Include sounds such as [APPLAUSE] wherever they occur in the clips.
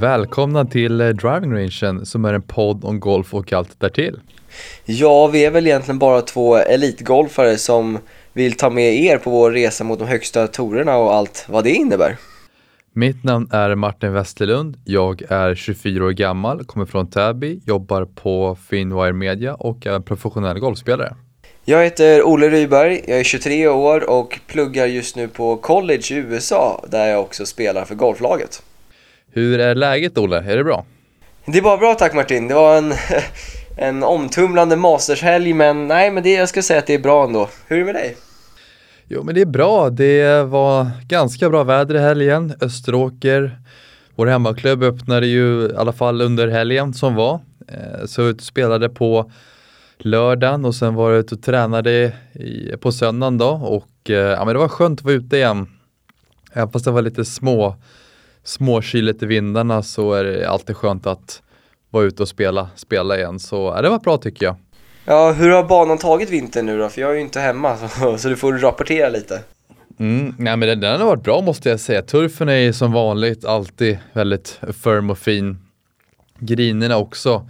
Välkomna till eh, Driving Rangen som är en podd om golf och allt därtill. Ja, vi är väl egentligen bara två elitgolfare som vill ta med er på vår resa mot de högsta torerna och allt vad det innebär. Mitt namn är Martin Westerlund. Jag är 24 år gammal, kommer från Täby, jobbar på Finwire Media och är professionell golfspelare. Jag heter Olle Ryberg, jag är 23 år och pluggar just nu på college i USA där jag också spelar för golflaget. Hur är läget Olle? Är det bra? Det är bara bra tack Martin, det var en, [LAUGHS] en omtumlande mastershelg men nej men det, jag ska säga att det är bra ändå. Hur är det med dig? Jo men det är bra, det var ganska bra väder i helgen. Österåker, vår hemmaklubb öppnade ju i alla fall under helgen som var. Eh, så och spelade på lördagen och sen var jag ute och tränade i, på söndagen då och eh, ja, men det var skönt att vara ute igen. Även fast det var lite små småkyligt i vindarna så är det alltid skönt att vara ute och spela, spela igen. Så ja, det var bra tycker jag. Ja, hur har banan tagit vintern nu då? För jag är ju inte hemma så, [LAUGHS] så du får rapportera lite. Mm, nej men den, den har varit bra måste jag säga. Turfen är som vanligt alltid väldigt firm och fin. Grinerna också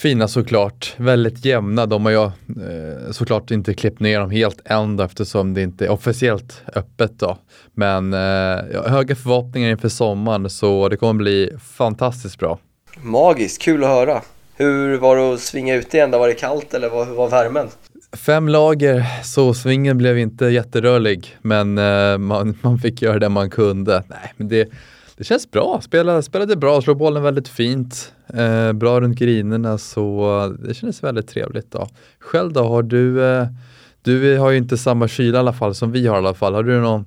fina såklart, väldigt jämna. De har jag eh, såklart inte klippt ner dem helt än eftersom det inte är officiellt öppet då. Men eh, höga förhoppningar inför sommaren så det kommer bli fantastiskt bra. Magiskt, kul att höra. Hur var det att svinga ut igen? Då var det kallt eller hur var värmen? Fem lager, så svingen blev inte jätterörlig, men eh, man, [LAUGHS] man fick göra det man kunde. Nej, men det, det känns bra. Spelade, spelade bra, slog bollen väldigt fint. Eh, bra runt grinerna så eh, det kändes väldigt trevligt. Då. Själv då, har du, eh, du har ju inte samma kyla i alla fall som vi har i alla fall. Har du någon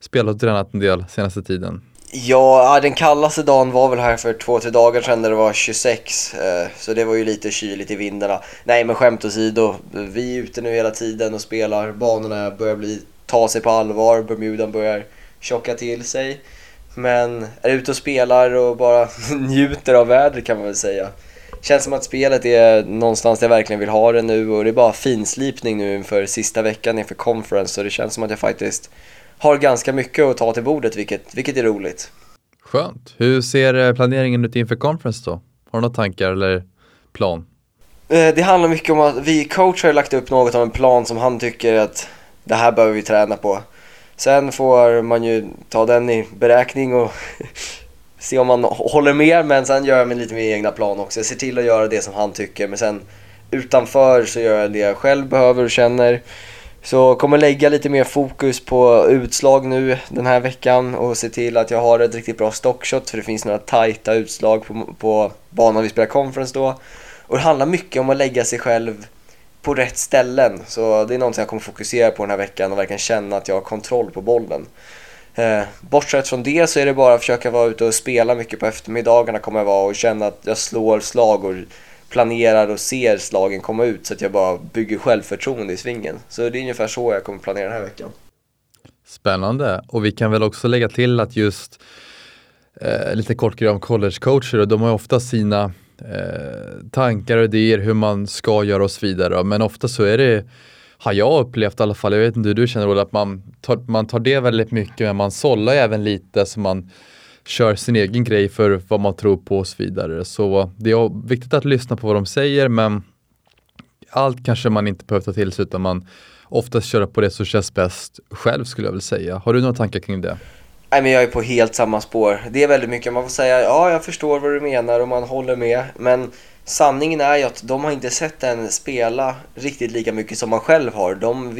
spelat och tränat en del senaste tiden? Ja, den kallaste dagen var väl här för två, tre dagar sedan när det var 26. Eh, så det var ju lite kyligt i vindarna. Nej, men skämt åsido. Vi är ute nu hela tiden och spelar. Banorna börjar bli, ta sig på allvar. Bermudan börjar tjocka till sig. Men är ute och spelar och bara [LAUGHS] njuter av vädret kan man väl säga. Känns som att spelet är någonstans där jag verkligen vill ha det nu och det är bara finslipning nu inför sista veckan inför conference så det känns som att jag faktiskt har ganska mycket att ta till bordet vilket, vilket är roligt. Skönt. Hur ser eh, planeringen ut inför conference då? Har du några tankar eller plan? Eh, det handlar mycket om att vi coach har lagt upp något av en plan som han tycker att det här behöver vi träna på. Sen får man ju ta den i beräkning och [LAUGHS] se om man håller med men sen gör jag min lite min egna plan också. Jag ser till att göra det som han tycker men sen utanför så gör jag det jag själv behöver och känner. Så kommer lägga lite mer fokus på utslag nu den här veckan och se till att jag har ett riktigt bra stockshot för det finns några tajta utslag på, på banan vi spelar conference då. Och det handlar mycket om att lägga sig själv på rätt ställen. Så det är någonting jag kommer fokusera på den här veckan och verkligen känna att jag har kontroll på bollen. Eh, bortsett från det så är det bara att försöka vara ute och spela mycket på eftermiddagarna kommer jag vara och känna att jag slår slag och planerar och ser slagen komma ut så att jag bara bygger självförtroende i svingen. Så det är ungefär så jag kommer planera den här veckan. Spännande och vi kan väl också lägga till att just eh, lite kort grej om collegecoacher och de har ju ofta sina eh, tankar och idéer hur man ska göra och så vidare. Men ofta så är det, har jag upplevt i alla fall, jag vet inte hur du känner Ola, att man tar, man tar det väldigt mycket men man sållar även lite så man kör sin egen grej för vad man tror på och så vidare. Så det är viktigt att lyssna på vad de säger men allt kanske man inte behöver ta till sig utan man oftast köra på det som känns bäst själv skulle jag vilja säga. Har du några tankar kring det? Nej, men jag är på helt samma spår. Det är väldigt mycket, man får säga ja, jag förstår vad du menar och man håller med. Men sanningen är ju att de har inte sett den spela riktigt lika mycket som man själv har. De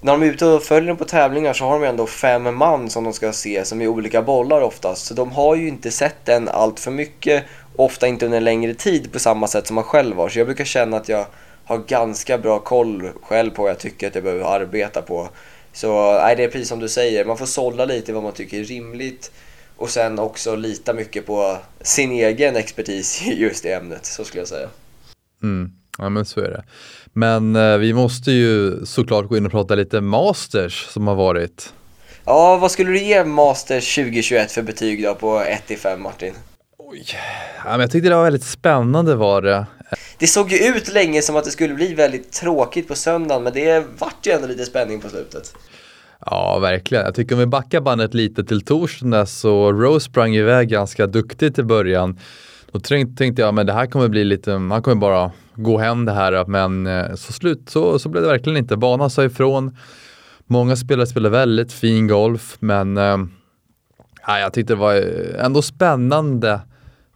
när de är ute och följer den på tävlingar så har de ändå fem man som de ska se som är olika bollar oftast. Så de har ju inte sett den allt för mycket, ofta inte under en längre tid på samma sätt som man själv har. Så jag brukar känna att jag har ganska bra koll själv på vad jag tycker att jag behöver arbeta på. Så nej, det är precis som du säger, man får sålla lite vad man tycker är rimligt och sen också lita mycket på sin egen expertis i just det ämnet, så skulle jag säga. Mm. Ja men så är det. Men eh, vi måste ju såklart gå in och prata lite Masters som har varit. Ja, vad skulle du ge Masters 2021 för betyg då på 1 5 Martin? Oj, ja, men jag tyckte det var väldigt spännande var det. Det såg ju ut länge som att det skulle bli väldigt tråkigt på söndagen men det vart ju ändå lite spänning på slutet. Ja, verkligen. Jag tycker om vi backar bandet lite till torsdagen så Rose sprang iväg ganska duktigt i början. Då tänkte jag, men det här kommer bli lite, han kommer bara gå hem det här, men eh, så slut, så, så blev det verkligen inte. Banan sa ifrån. Många spelare spelade väldigt fin golf, men äh, jag tyckte det var eh, ändå spännande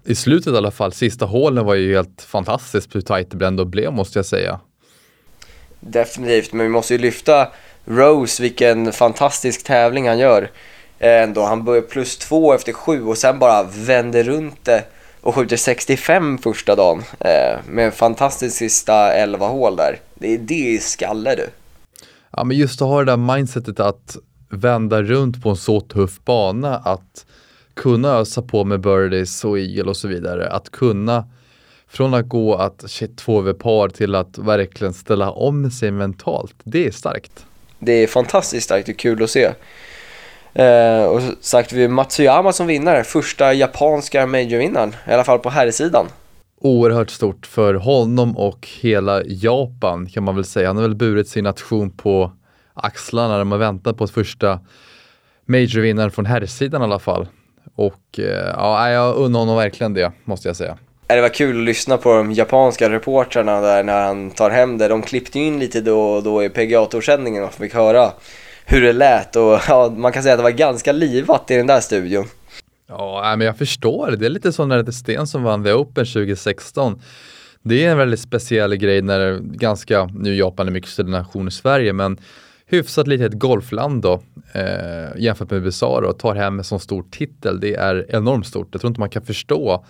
i slutet i alla fall. Sista hålen var ju helt fantastiskt hur tajt det ändå blev måste jag säga. Definitivt, men vi måste ju lyfta Rose, vilken fantastisk tävling han gör. Ändå, han börjar plus två efter sju och sen bara vänder runt det och skjuter 65 första dagen eh, med en fantastisk sista 11 hål där. Det är det i skalle du. Ja, men just att ha det där mindsetet att vända runt på en så tuff bana, att kunna ösa på med birdies och eagle och så vidare. Att kunna från att gå att shit, två över par till att verkligen ställa om sig mentalt. Det är starkt. Det är fantastiskt starkt och kul att se. Eh, och sagt vi Matsuyama som vinnare, första japanska majorvinnaren, i alla fall på herrsidan. Oerhört stort för honom och hela Japan kan man väl säga. Han har väl burit sin nation på axlarna när de har väntat på första majorvinnaren från herrsidan i alla fall. Och eh, ja, jag unnar honom verkligen det, måste jag säga. Det var kul att lyssna på de japanska reportrarna där när han tar hem det. De klippte in lite då och då i PGA-toursändningen och fick höra hur det lät och [LAUGHS] ja, man kan säga att det var ganska livat i den där studion. Ja, men jag förstår det. Det är lite som när det är Sten som vann The Open 2016. Det är en väldigt speciell grej när ganska, nu Japan är mycket större nation i Sverige, men hyfsat litet golfland då eh, jämfört med USA då, tar hem en sån stor titel. Det är enormt stort. Jag tror inte man kan förstå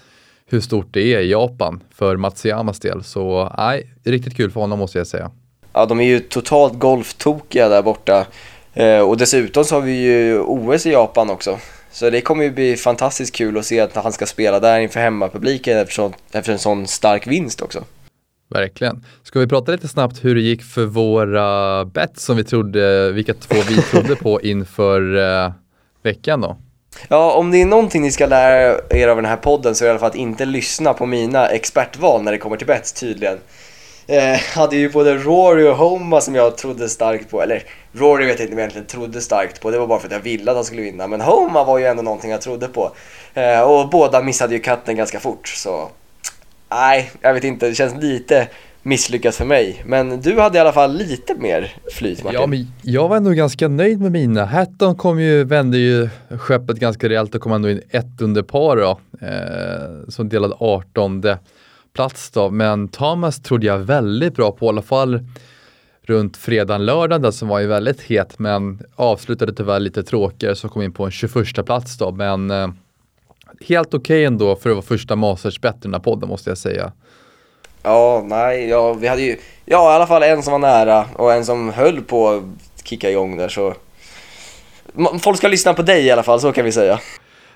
hur stort det är i Japan för Matsuyamas del. Så nej, riktigt kul för honom måste jag säga. Ja, de är ju totalt golftokiga där borta. Eh, och dessutom så har vi ju OS i Japan också. Så det kommer ju bli fantastiskt kul att se att han ska spela där inför hemmapubliken efter, efter en sån stark vinst också. Verkligen. Ska vi prata lite snabbt hur det gick för våra bets som vi trodde, vilka två vi trodde på [LAUGHS] inför uh, veckan då? Ja, om det är någonting ni ska lära er av den här podden så är det i alla fall att inte lyssna på mina expertval när det kommer till bets tydligen. Eh, hade ju både Rory och Homa som jag trodde starkt på, eller Rory vet jag inte om jag egentligen trodde starkt på, det var bara för att jag ville att han skulle vinna. Men Homa var ju ändå någonting jag trodde på. Eh, och båda missade ju katten ganska fort så nej, jag vet inte, det känns lite misslyckat för mig. Men du hade i alla fall lite mer flyt Martin. Ja, men jag var ändå ganska nöjd med mina. Hatton kom ju, vände ju skeppet ganska rejält och kom ändå in ett under par då, eh, som delad 18 plats då. Men Thomas trodde jag väldigt bra på, i alla fall runt fredagen, lördagen där som var ju väldigt het men avslutade tyvärr lite tråkigare så kom in på en 21 plats då. Men eh, helt okej okay ändå för att vara första Masters-bett i den här podden måste jag säga. Ja, nej, ja, vi hade ju, ja i alla fall en som var nära och en som höll på att kicka igång där så. Folk ska lyssna på dig i alla fall, så kan vi säga.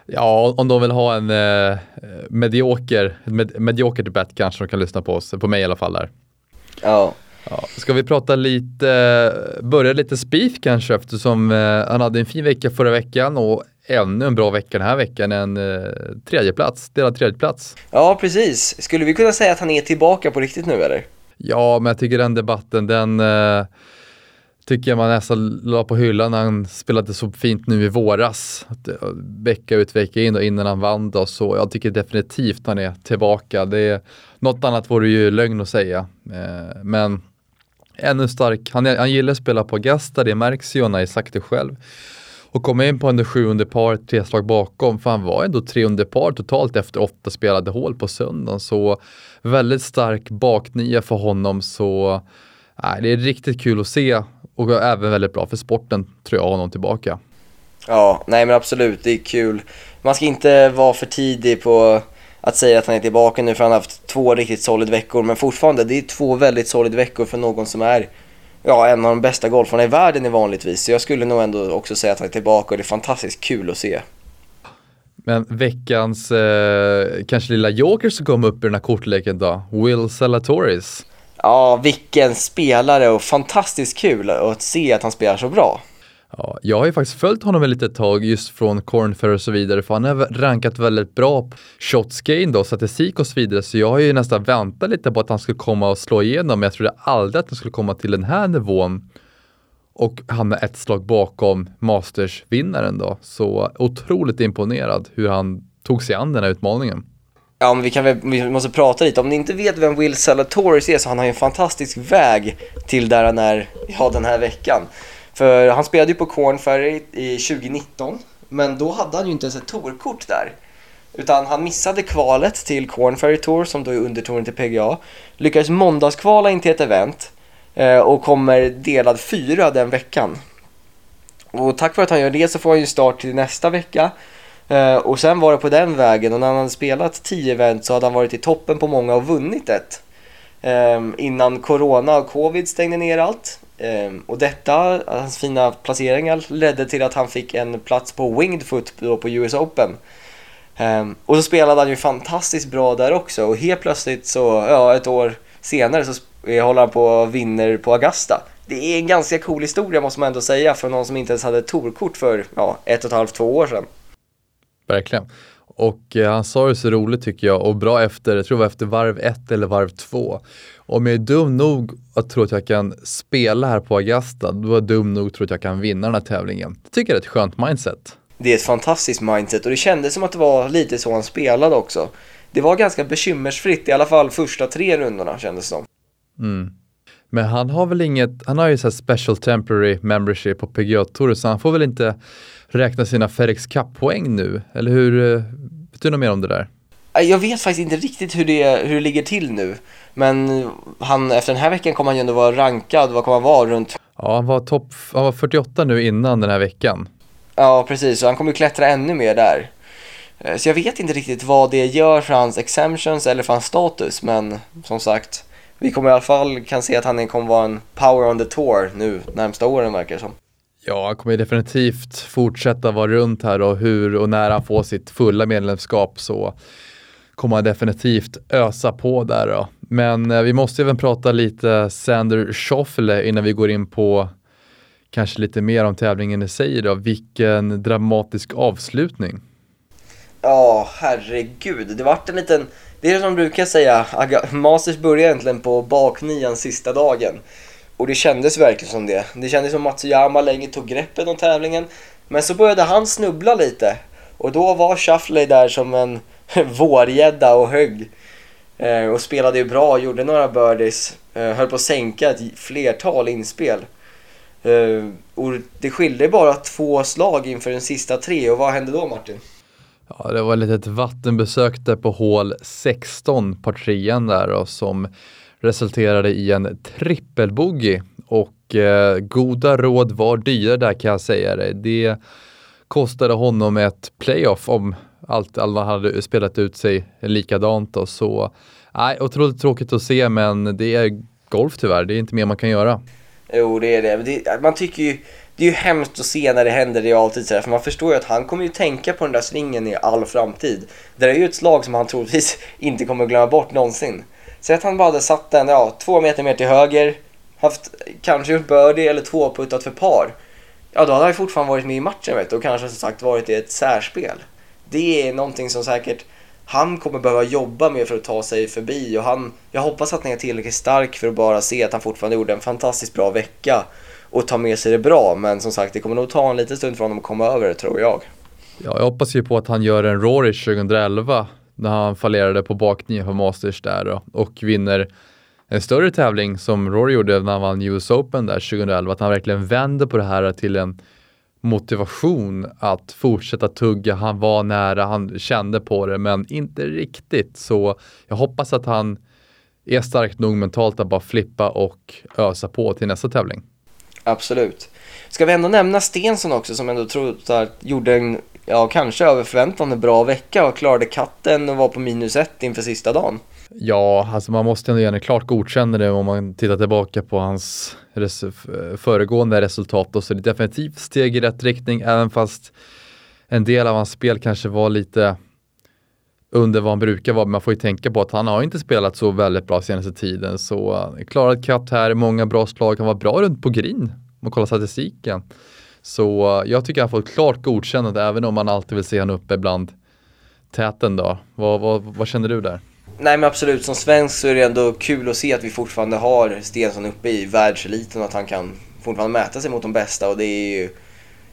Ja, om de vill ha en eh, medioker, med, mediokert bet kanske de kan lyssna på oss, på mig i alla fall där. Ja. ja. Ska vi prata lite, börja lite Spieth kanske eftersom eh, han hade en fin vecka förra veckan och ännu en bra vecka den här veckan, en eh, tredjeplats, delad tredjeplats. Ja, precis. Skulle vi kunna säga att han är tillbaka på riktigt nu eller? Ja, men jag tycker den debatten, den eh, tycker jag man nästan la på hyllan när han spelade så fint nu i våras. Eh, vecka ut, vecka in och innan han vann då, så jag tycker definitivt han är tillbaka. Det är, något annat vore ju lögn att säga. Eh, men ännu stark, han, han gillar att spela på Augusta, det märks ju, han har sagt det själv och komma in på en sjunde par, tre slag bakom, för han var ändå tre under par totalt efter åtta spelade hål på söndagen. Så väldigt stark baknia för honom, så nej, det är riktigt kul att se och även väldigt bra för sporten, tror jag, honom tillbaka. Ja, nej men absolut, det är kul. Man ska inte vara för tidig på att säga att han är tillbaka nu för han har haft två riktigt solid veckor men fortfarande, det är två väldigt solid veckor för någon som är ja, en av de bästa golfarna i världen vanligtvis. Så jag skulle nog ändå också säga att han är tillbaka och det är fantastiskt kul att se. Men veckans eh, kanske lilla joker som kom upp i den här kortleken då, Will Salatoris. Ja, vilken spelare och fantastiskt kul att se att han spelar så bra. Ja, jag har ju faktiskt följt honom ett litet tag just från Cornfair och så vidare för han har rankat väldigt bra på shots gain då, statistik och så vidare så jag har ju nästan väntat lite på att han skulle komma och slå igenom men jag trodde aldrig att han skulle komma till den här nivån och hamna ett slag bakom Masters-vinnaren då. Så otroligt imponerad hur han tog sig an den här utmaningen. Ja, men vi, kan väl, vi måste prata lite. Om ni inte vet vem Will Salatoris är så han har ju en fantastisk väg till där han är ja, den här veckan. För han spelade ju på Corn Ferry i 2019, men då hade han ju inte ens ett tourkort där. Utan han missade kvalet till Corn Ferry Tour som då är undertouren till PGA. Lyckades måndagskvala in till ett event eh, och kommer delad fyra den veckan. Och tack vare att han gör det så får han ju start till nästa vecka. Eh, och sen var det på den vägen och när han hade spelat 10 event så hade han varit i toppen på många och vunnit ett. Eh, innan Corona och Covid stängde ner allt. Eh, och detta, hans fina placeringar, ledde till att han fick en plats på Winged Foot då på US Open. Ehm, och så spelade han ju fantastiskt bra där också och helt plötsligt så, ja ett år senare så eh, håller han på och vinner på Augusta. Det är en ganska cool historia måste man ändå säga för någon som inte ens hade ett tourkort för ja, ett och ett halvt, två år sedan. Verkligen. Och eh, han sa det så roligt tycker jag och bra efter, jag tror det var efter varv ett eller varv två. Om jag är dum nog att tro att jag kan spela här på Augusta, då är jag dum nog att tro att jag kan vinna den här tävlingen. Jag tycker det är ett skönt mindset det är ett fantastiskt mindset och det kändes som att det var lite så han spelade också. Det var ganska bekymmersfritt, i alla fall första tre rundorna kändes det som. Mm. Men han har väl inget, han har ju så special temporary membership på PGA Tour så han får väl inte räkna sina FedEx Cup-poäng nu, eller hur? Eh, vet du något mer om det där? Jag vet faktiskt inte riktigt hur det, hur det ligger till nu. Men han, efter den här veckan kommer han ju ändå vara rankad, vad kommer han vara runt? Ja, han var, topp, han var 48 nu innan den här veckan. Ja, precis. Och han kommer klättra ännu mer där. Eh, så jag vet inte riktigt vad det gör för hans exemptions eller för hans status, men som sagt, vi kommer i alla fall kan se att han kommer vara en power on the tour nu närmsta åren verkar det som. Ja, han kommer definitivt fortsätta vara runt här och hur och när han får sitt fulla medlemskap så kommer han definitivt ösa på där då. Men eh, vi måste även prata lite Sander Schauffele innan vi går in på kanske lite mer om tävlingen i sig då. Vilken dramatisk avslutning. Ja, herregud. Det vart en liten, det är som de brukar säga, Masters börjar egentligen på baknian sista dagen. Och det kändes verkligen som det. Det kändes som Matsuyama länge tog greppet om tävlingen. Men så började han snubbla lite. Och då var Shuffley där som en [LAUGHS] vårgädda och högg. Eh, och spelade ju bra, gjorde några birdies. Eh, höll på att sänka ett flertal inspel. Eh, och det skilde bara två slag inför den sista tre och vad hände då Martin? Ja, det var ett litet vattenbesök där på hål 16, par 3. där och som resulterade i en trippelbogey och eh, goda råd var dyra där kan jag säga det. Det kostade honom ett playoff om allt alla hade spelat ut sig likadant och så. Nej, otroligt tråkigt att se men det är golf tyvärr, det är inte mer man kan göra. Jo, det är det. det. Man tycker ju, det är ju hemskt att se när det händer i realtid sådär, för man förstår ju att han kommer ju tänka på den där svingen i all framtid. Det är ju ett slag som han troligtvis inte kommer glömma bort någonsin. Säg att han bara hade satt den, ja, två meter mer till höger, haft kanske gjort birdie eller två puttat för par. Ja, då hade han ju fortfarande varit med i matchen vet du, och kanske som sagt varit i ett särspel. Det är någonting som säkert han kommer behöva jobba med för att ta sig förbi och han, jag hoppas att han är tillräckligt stark för att bara se att han fortfarande gjorde en fantastiskt bra vecka och ta med sig det bra. Men som sagt, det kommer nog ta en liten stund för honom att komma över det tror jag. Ja, jag hoppas ju på att han gör en Rory 2011 när han fallerade på bakningen på Masters där då, och vinner en större tävling som Rory gjorde när han vann US Open där 2011. Att han verkligen vänder på det här till en motivation att fortsätta tugga. Han var nära, han kände på det, men inte riktigt. Så jag hoppas att han är stark nog mentalt att bara flippa och ösa på till nästa tävling. Absolut. Ska vi ändå nämna Stensson också som ändå trots att gjorde en, ja kanske över förväntan bra vecka och klarade katten och var på minus ett inför sista dagen. Ja, alltså man måste ändå ge henne klart godkännande om man tittar tillbaka på hans res föregående resultat. Och så är det definitivt steg i rätt riktning, även fast en del av hans spel kanske var lite under vad han brukar vara. Man får ju tänka på att han har inte spelat så väldigt bra senaste tiden. Så klarat klarad katt här, många bra slag. Han var bra runt på green om man kollar statistiken. Så jag tycker han får ett klart godkännande även om man alltid vill se honom uppe bland täten då. Vad, vad, vad känner du där? Nej men absolut, som svensk så är det ändå kul att se att vi fortfarande har Stensson uppe i världseliten och att han kan fortfarande mäta sig mot de bästa och det är ju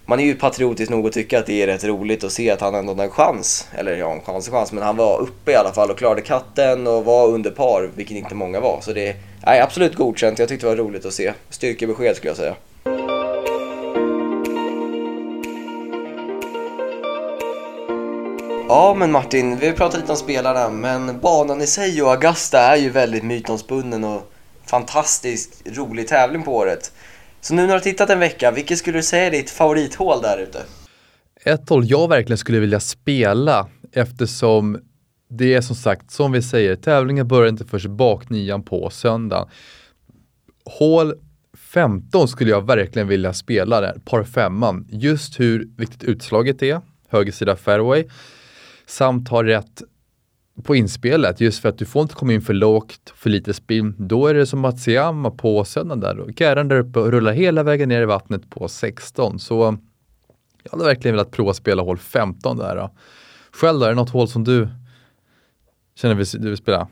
man är ju patriotisk nog att tycka att det är rätt roligt att se att han ändå hade en chans. Eller ja, en chans och chans, men han var uppe i alla fall och klarade katten och var under par, vilket inte många var. Så det är absolut godkänt. Jag tyckte det var roligt att se. Styrkebesked skulle jag säga. Ja men Martin, vi har pratat lite om spelarna men banan i sig och Augusta är ju väldigt mytomspunnen och fantastiskt rolig tävling på året. Så nu när du har tittat en vecka, vilket skulle du säga är ditt favorithål där ute? Ett hål jag verkligen skulle vilja spela eftersom det är som sagt, som vi säger, tävlingen börjar inte först bak nian på söndagen. Hål 15 skulle jag verkligen vilja spela där, par femman. Just hur viktigt utslaget är, höger sida fairway, samt ha rätt på inspelet just för att du får inte komma in för lågt, för lite spin. Då är det som att Siama på söndagen där och Gäran där uppe och rullar hela vägen ner i vattnet på 16. Så jag hade verkligen velat prova att spela hål 15 där. Då. Själv då, är det något hål som du känner att du vill spela?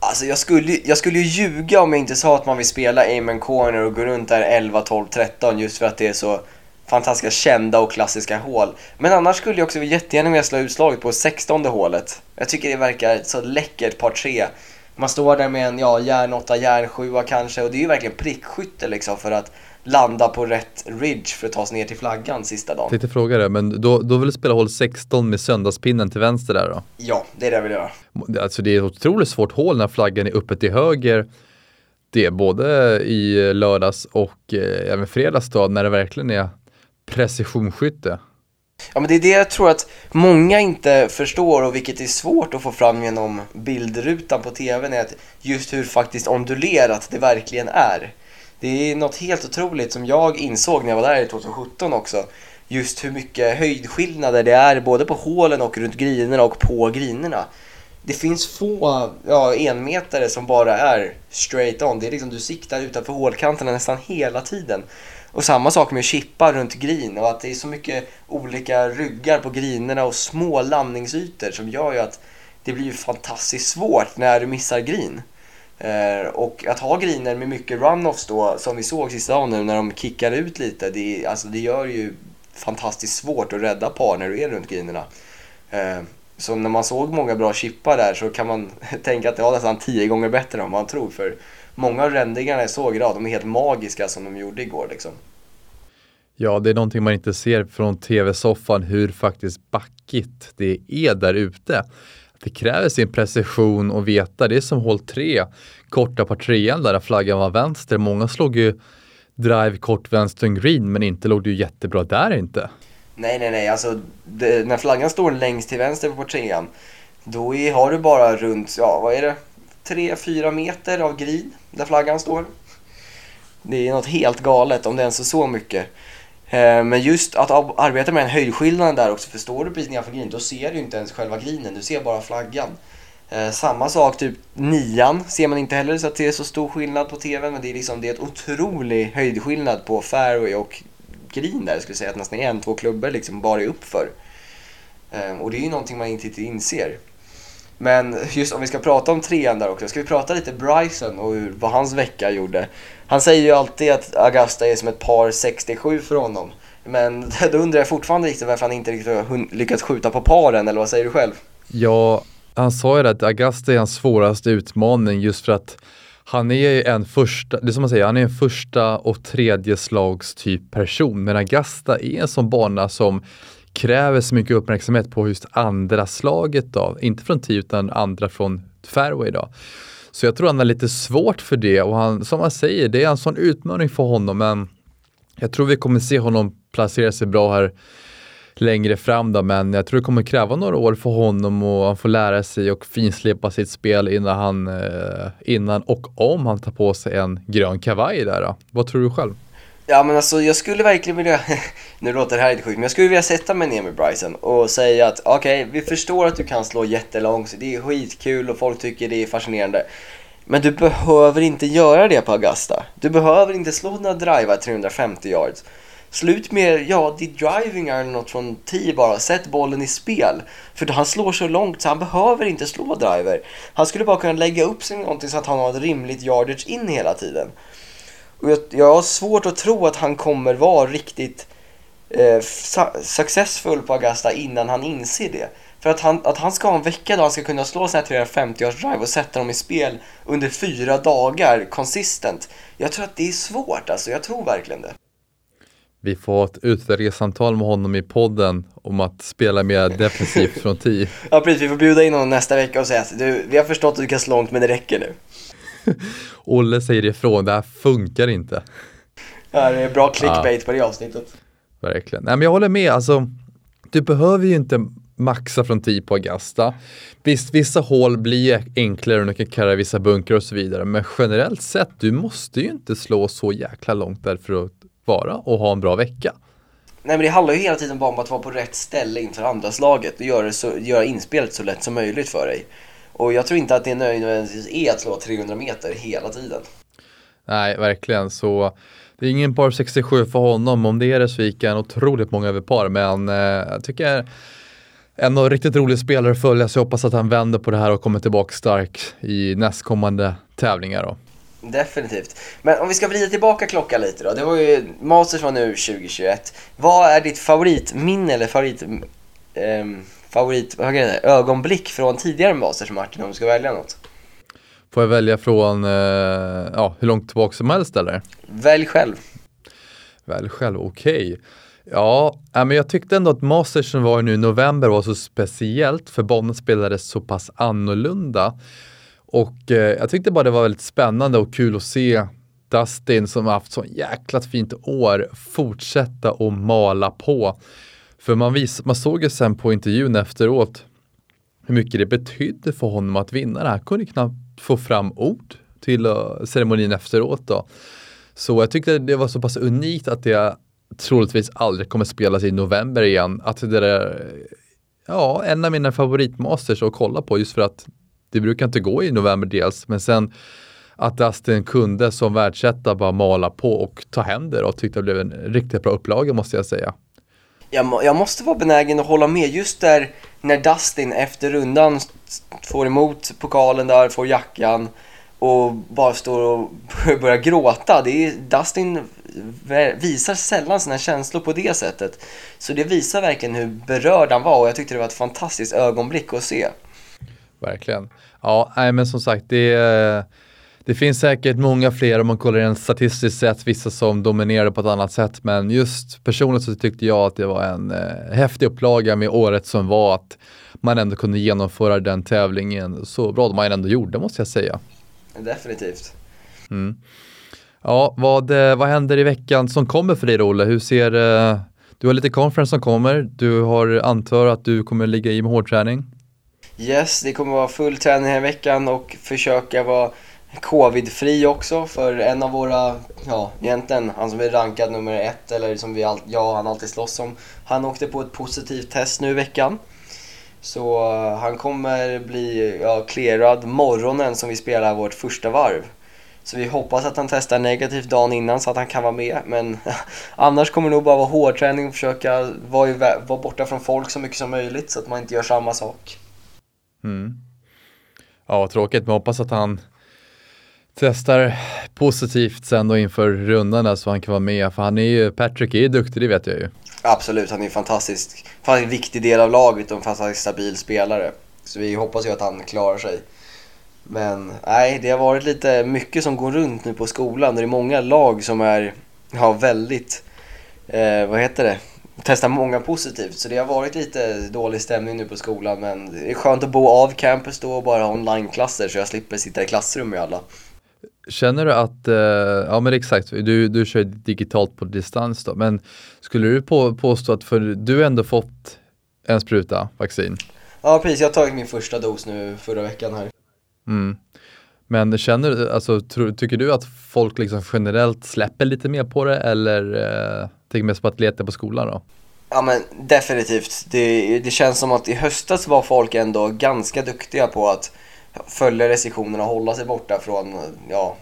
Alltså jag skulle, jag skulle ju ljuga om jag inte sa att man vill spela Amen Corner och gå runt där 11, 12, 13 just för att det är så fantastiska kända och klassiska hål. Men annars skulle jag också jättegärna vilja slå utslaget på 16 hålet. Jag tycker det verkar så läckert par 3. Man står där med en ja, järn 8, järn 7 kanske och det är ju verkligen prickskytte liksom för att landa på rätt ridge för att ta sig ner till flaggan sista dagen. Jag tänkte fråga det, men då, då vill du spela hål 16 med söndagspinnen till vänster där då? Ja, det är det jag vill göra. Alltså det är ett otroligt svårt hål när flaggan är uppe till höger. Det är både i lördags och eh, även fredags då, när det verkligen är precisionsskytte. Ja men det är det jag tror att många inte förstår och vilket är svårt att få fram genom bildrutan på tvn är att just hur faktiskt ondulerat det verkligen är. Det är något helt otroligt som jag insåg när jag var där i 2017 också. Just hur mycket höjdskillnader det är både på hålen och runt grinerna och på grinerna. Det finns få ja, enmetare som bara är straight on. Det är liksom du siktar utanför hålkanterna nästan hela tiden. Och samma sak med chippar runt green och att det är så mycket olika ryggar på grinerna och små landningsytor som gör ju att det blir fantastiskt svårt när du missar green. Eh, och att ha greener med mycket runoffs då, som vi såg sista dagen nu när de kickar ut lite, det, alltså det gör ju fantastiskt svårt att rädda par när du är runt greenerna. Eh, så när man såg många bra chippar där så kan man [LAUGHS] tänka att det var nästan tio gånger bättre än vad man tror. För många av rendingarna jag såg idag, de är helt magiska som de gjorde igår liksom. Ja, det är någonting man inte ser från tv-soffan hur faktiskt backigt det är där ute. Det kräver sin precision och veta. Det är som hål 3, korta par trean där flaggan var vänster. Många slog ju drive kort vänster green men inte låg det ju jättebra där inte. Nej, nej, nej. Alltså, det, när flaggan står längst till vänster på trean, då är, har du bara runt, ja vad är det, 3-4 meter av green där flaggan står. Det är något helt galet om det ens är så mycket. Eh, men just att arbeta med en höjdskillnad där också, för står du precis nedanför grinen då ser du inte ens själva greenen, du ser bara flaggan. Eh, samma sak, typ nian ser man inte heller så att det är så stor skillnad på tvn, men det är liksom det är ett otrolig höjdskillnad på fairway och green där, jag skulle säga att nästan en, två klubbor liksom bara är uppför. Eh, och det är ju någonting man inte riktigt inser. Men just om vi ska prata om trean där också, ska vi prata lite Bryson och hur, vad hans vecka gjorde. Han säger ju alltid att Augusta är som ett par 67 för honom. Men [LAUGHS] då undrar jag fortfarande riktigt varför han inte riktigt har lyckats skjuta på paren, eller vad säger du själv? Ja, han sa ju det att Augusta är hans svåraste utmaning just för att han är ju en första, det är som man säger, han är en första och tredje slags typ person. Men Augusta är en sån bana som kräver så mycket uppmärksamhet på just andra slaget då. Inte från tee utan andra från fairway då. Så jag tror han har lite svårt för det och han, som han säger, det är en sån utmaning för honom men jag tror vi kommer se honom placera sig bra här längre fram då, men jag tror det kommer kräva några år för honom och han får lära sig och finslipa sitt spel innan han, eh, innan och om han tar på sig en grön kavaj där. Då. Vad tror du själv? Ja men alltså jag skulle verkligen vilja, [LAUGHS] nu låter det här lite sjukt, men jag skulle vilja sätta mig ner med Bryson och säga att okej, okay, vi förstår att du kan slå jättelångt, det är skitkul och folk tycker det är fascinerande. Men du behöver inte göra det på Augusta. Du behöver inte slå några drivar 350 yards. Slut med, ja, ditt driving eller något från 10 bara. Sätt bollen i spel. För han slår så långt så han behöver inte slå driver. Han skulle bara kunna lägga upp sig någonting så att han har ett rimligt yardage in hela tiden. Och jag, jag har svårt att tro att han kommer vara riktigt eh, successfull på Augusta innan han inser det. För att han, att han ska ha en vecka då han ska kunna slå sån här 350-års drive och sätta dem i spel under fyra dagar konsistent. Jag tror att det är svårt alltså, jag tror verkligen det. Vi får ett utvärderingssamtal med honom i podden om att spela mer defensivt från 10. [LAUGHS] Ja precis, vi får bjuda in honom nästa vecka och säga att du, vi har förstått att du kan slå långt men det räcker nu. [LAUGHS] Olle säger ifrån, det här funkar inte. Ja, det är bra clickbait ja. på det avsnittet. Verkligen. Nej men jag håller med, alltså du behöver ju inte maxa från 10 på Augusta. Visst, vissa hål blir enklare och du kan karra vissa bunkrar och så vidare, men generellt sett, du måste ju inte slå så jäkla långt där för att vara och ha en bra vecka. Nej men det handlar ju hela tiden bara om att vara på rätt ställe inför andra slaget och göra, så, göra inspelet så lätt som möjligt för dig. Och jag tror inte att det nödvändigtvis är att slå 300 meter hela tiden. Nej, verkligen. Så det är ingen par 67 för honom. Om det är det så gick han otroligt många över par. Men eh, jag tycker en av riktigt rolig spelare att följa. Så jag hoppas att han vänder på det här och kommer tillbaka stark i nästkommande tävlingar. Då. Definitivt. Men om vi ska vrida tillbaka klockan lite då. Det var ju Masters var nu 2021. Vad är ditt favoritminne eller favorit... Um, favorit vad det, ögonblick från tidigare Masters Martin om du ska välja något? Får jag välja från uh, ja, hur långt tillbaka som helst eller? Välj själv. Välj själv, okej. Okay. Ja, men jag tyckte ändå att Masters som var nu i november var så speciellt för banan spelades så pass annorlunda. Och eh, jag tyckte bara det var väldigt spännande och kul att se Dustin som har haft så jäkla fint år fortsätta och mala på. För man, vis, man såg ju sen på intervjun efteråt hur mycket det betydde för honom att vinna det här. Han kunde knappt få fram ord till eh, ceremonin efteråt. Då. Så jag tyckte det var så pass unikt att det troligtvis aldrig kommer spelas i november igen. Att det är ja, en av mina favoritmasters att kolla på just för att det brukar inte gå i november dels, men sen att Dustin kunde som världsetta bara mala på och ta hem det och tyckte det blev en riktigt bra upplaga måste jag säga. Jag, jag måste vara benägen att hålla med just där när Dustin efter rundan får emot pokalen där, får jackan och bara står och börjar gråta. Det är, Dustin visar sällan sina känslor på det sättet. Så det visar verkligen hur berörd han var och jag tyckte det var ett fantastiskt ögonblick att se. Verkligen. Ja, nej, men som sagt, det, det finns säkert många fler om man kollar en statistiskt sett, vissa som dominerar på ett annat sätt, men just personligt så tyckte jag att det var en eh, häftig upplaga med året som var att man ändå kunde genomföra den tävlingen så bra man ändå gjorde måste jag säga. Definitivt. Mm. Ja, vad, eh, vad händer i veckan som kommer för dig Olle? Hur ser, eh, du har lite conference som kommer, du har antar att du kommer ligga i med hårdträning? Yes, det kommer vara full träning den här veckan och försöka vara Covidfri också för en av våra, ja egentligen han som är rankad nummer ett eller som vi all, ja, han alltid slåss om. Han åkte på ett positivt test nu i veckan. Så uh, han kommer bli ja, clearad morgonen som vi spelar vårt första varv. Så vi hoppas att han testar negativt dagen innan så att han kan vara med. Men [LAUGHS] annars kommer det nog bara vara hårdträning och försöka vara, vara borta från folk så mycket som möjligt så att man inte gör samma sak. Mm. Ja, tråkigt, men hoppas att han testar positivt sen då inför rundan så han kan vara med. För han är ju, Patrick är ju duktig, det vet jag ju. Absolut, han är en fantastisk, en viktig del av laget och en fantastiskt stabil spelare. Så vi hoppas ju att han klarar sig. Men nej, det har varit lite mycket som går runt nu på skolan. Det är många lag som är, ja väldigt, eh, vad heter det, testar många positivt. Så det har varit lite dålig stämning nu på skolan. Men det är skönt att bo av campus då och bara ha onlineklasser så jag slipper sitta i klassrum med alla. Känner du att, eh, ja men exakt, du, du kör digitalt på distans då, men skulle du på, påstå att, för du ändå fått en spruta vaccin? Ja precis, jag har tagit min första dos nu förra veckan här. Mm. Men känner du, alltså, tror, tycker du att folk liksom generellt släpper lite mer på det eller eh, tänker mest på att leta på skolan då? Ja men definitivt. Det, det känns som att i höstas var folk ändå ganska duktiga på att följa restriktionerna och hålla sig borta från ja,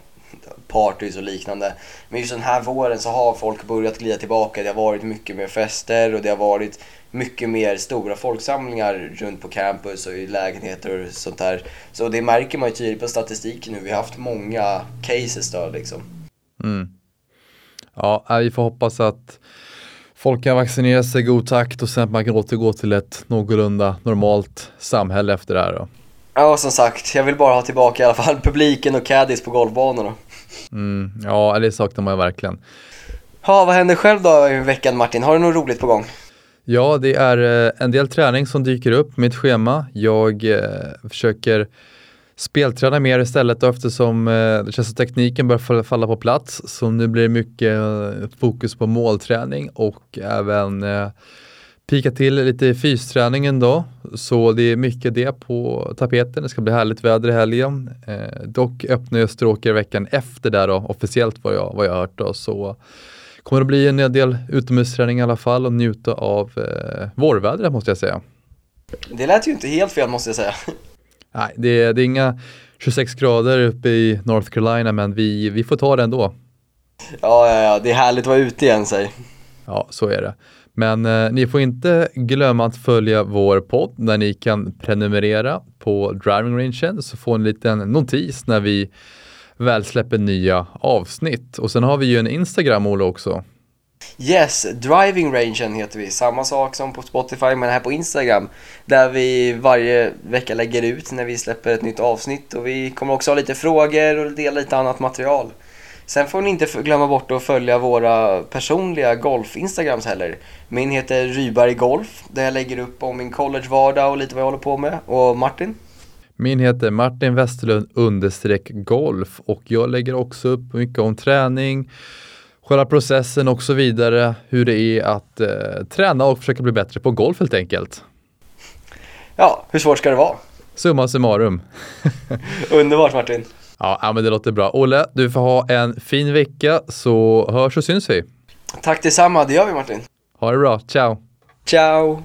partys och liknande. Men just den här våren så har folk börjat glida tillbaka. Det har varit mycket mer fester och det har varit mycket mer stora folksamlingar runt på campus och i lägenheter och sånt där. Så det märker man ju tydligt på statistiken nu. Vi har haft många cases då liksom. Mm. Ja, äh, vi får hoppas att folk kan vaccinera sig i god takt och sen att man kan återgå till ett någorlunda normalt samhälle efter det här då. Ja, som sagt, jag vill bara ha tillbaka i alla fall publiken och caddies på golfbanorna. Mm, ja, det saknar man ju verkligen. Ja, vad händer själv då i veckan Martin? Har du något roligt på gång? Ja, det är eh, en del träning som dyker upp, mitt schema. Jag eh, försöker spelträna mer istället då, eftersom eh, det känns att tekniken börjar falla på plats. Så nu blir det mycket eh, fokus på målträning och även eh, pika till lite i fysträningen då. Så det är mycket det på tapeten. Det ska bli härligt väder i helgen. Eh, dock öppnar Österåker veckan efter där då, officiellt vad jag, vad jag hört då. Så kommer det bli en del utomhusträning i alla fall och njuta av eh, vårvädret måste jag säga. Det lät ju inte helt fel måste jag säga. [LAUGHS] Nej, det, det är inga 26 grader uppe i North Carolina men vi, vi får ta det ändå. Ja, ja, ja, det är härligt att vara ute igen säg. Ja, så är det. Men eh, ni får inte glömma att följa vår podd där ni kan prenumerera på Driving Rangen så får ni en liten notis när vi väl släpper nya avsnitt. Och sen har vi ju en Instagram Olle också. Yes, Driving Rangen heter vi. Samma sak som på Spotify men här på Instagram. Där vi varje vecka lägger ut när vi släpper ett nytt avsnitt och vi kommer också ha lite frågor och dela lite annat material. Sen får ni inte glömma bort att följa våra personliga golf-instagrams heller. Min heter Ryberg Golf, där jag lägger upp om min college-vardag och lite vad jag håller på med. Och Martin? Min heter Martin Westerlund understreck golf och jag lägger också upp mycket om träning, själva processen och så vidare, hur det är att eh, träna och försöka bli bättre på golf helt enkelt. Ja, hur svårt ska det vara? Summa summarum. [LAUGHS] Underbart Martin. Ja, men det låter bra. Olle, du får ha en fin vecka så hörs och syns vi. Tack detsamma, det gör vi Martin. Ha det bra, ciao! Ciao!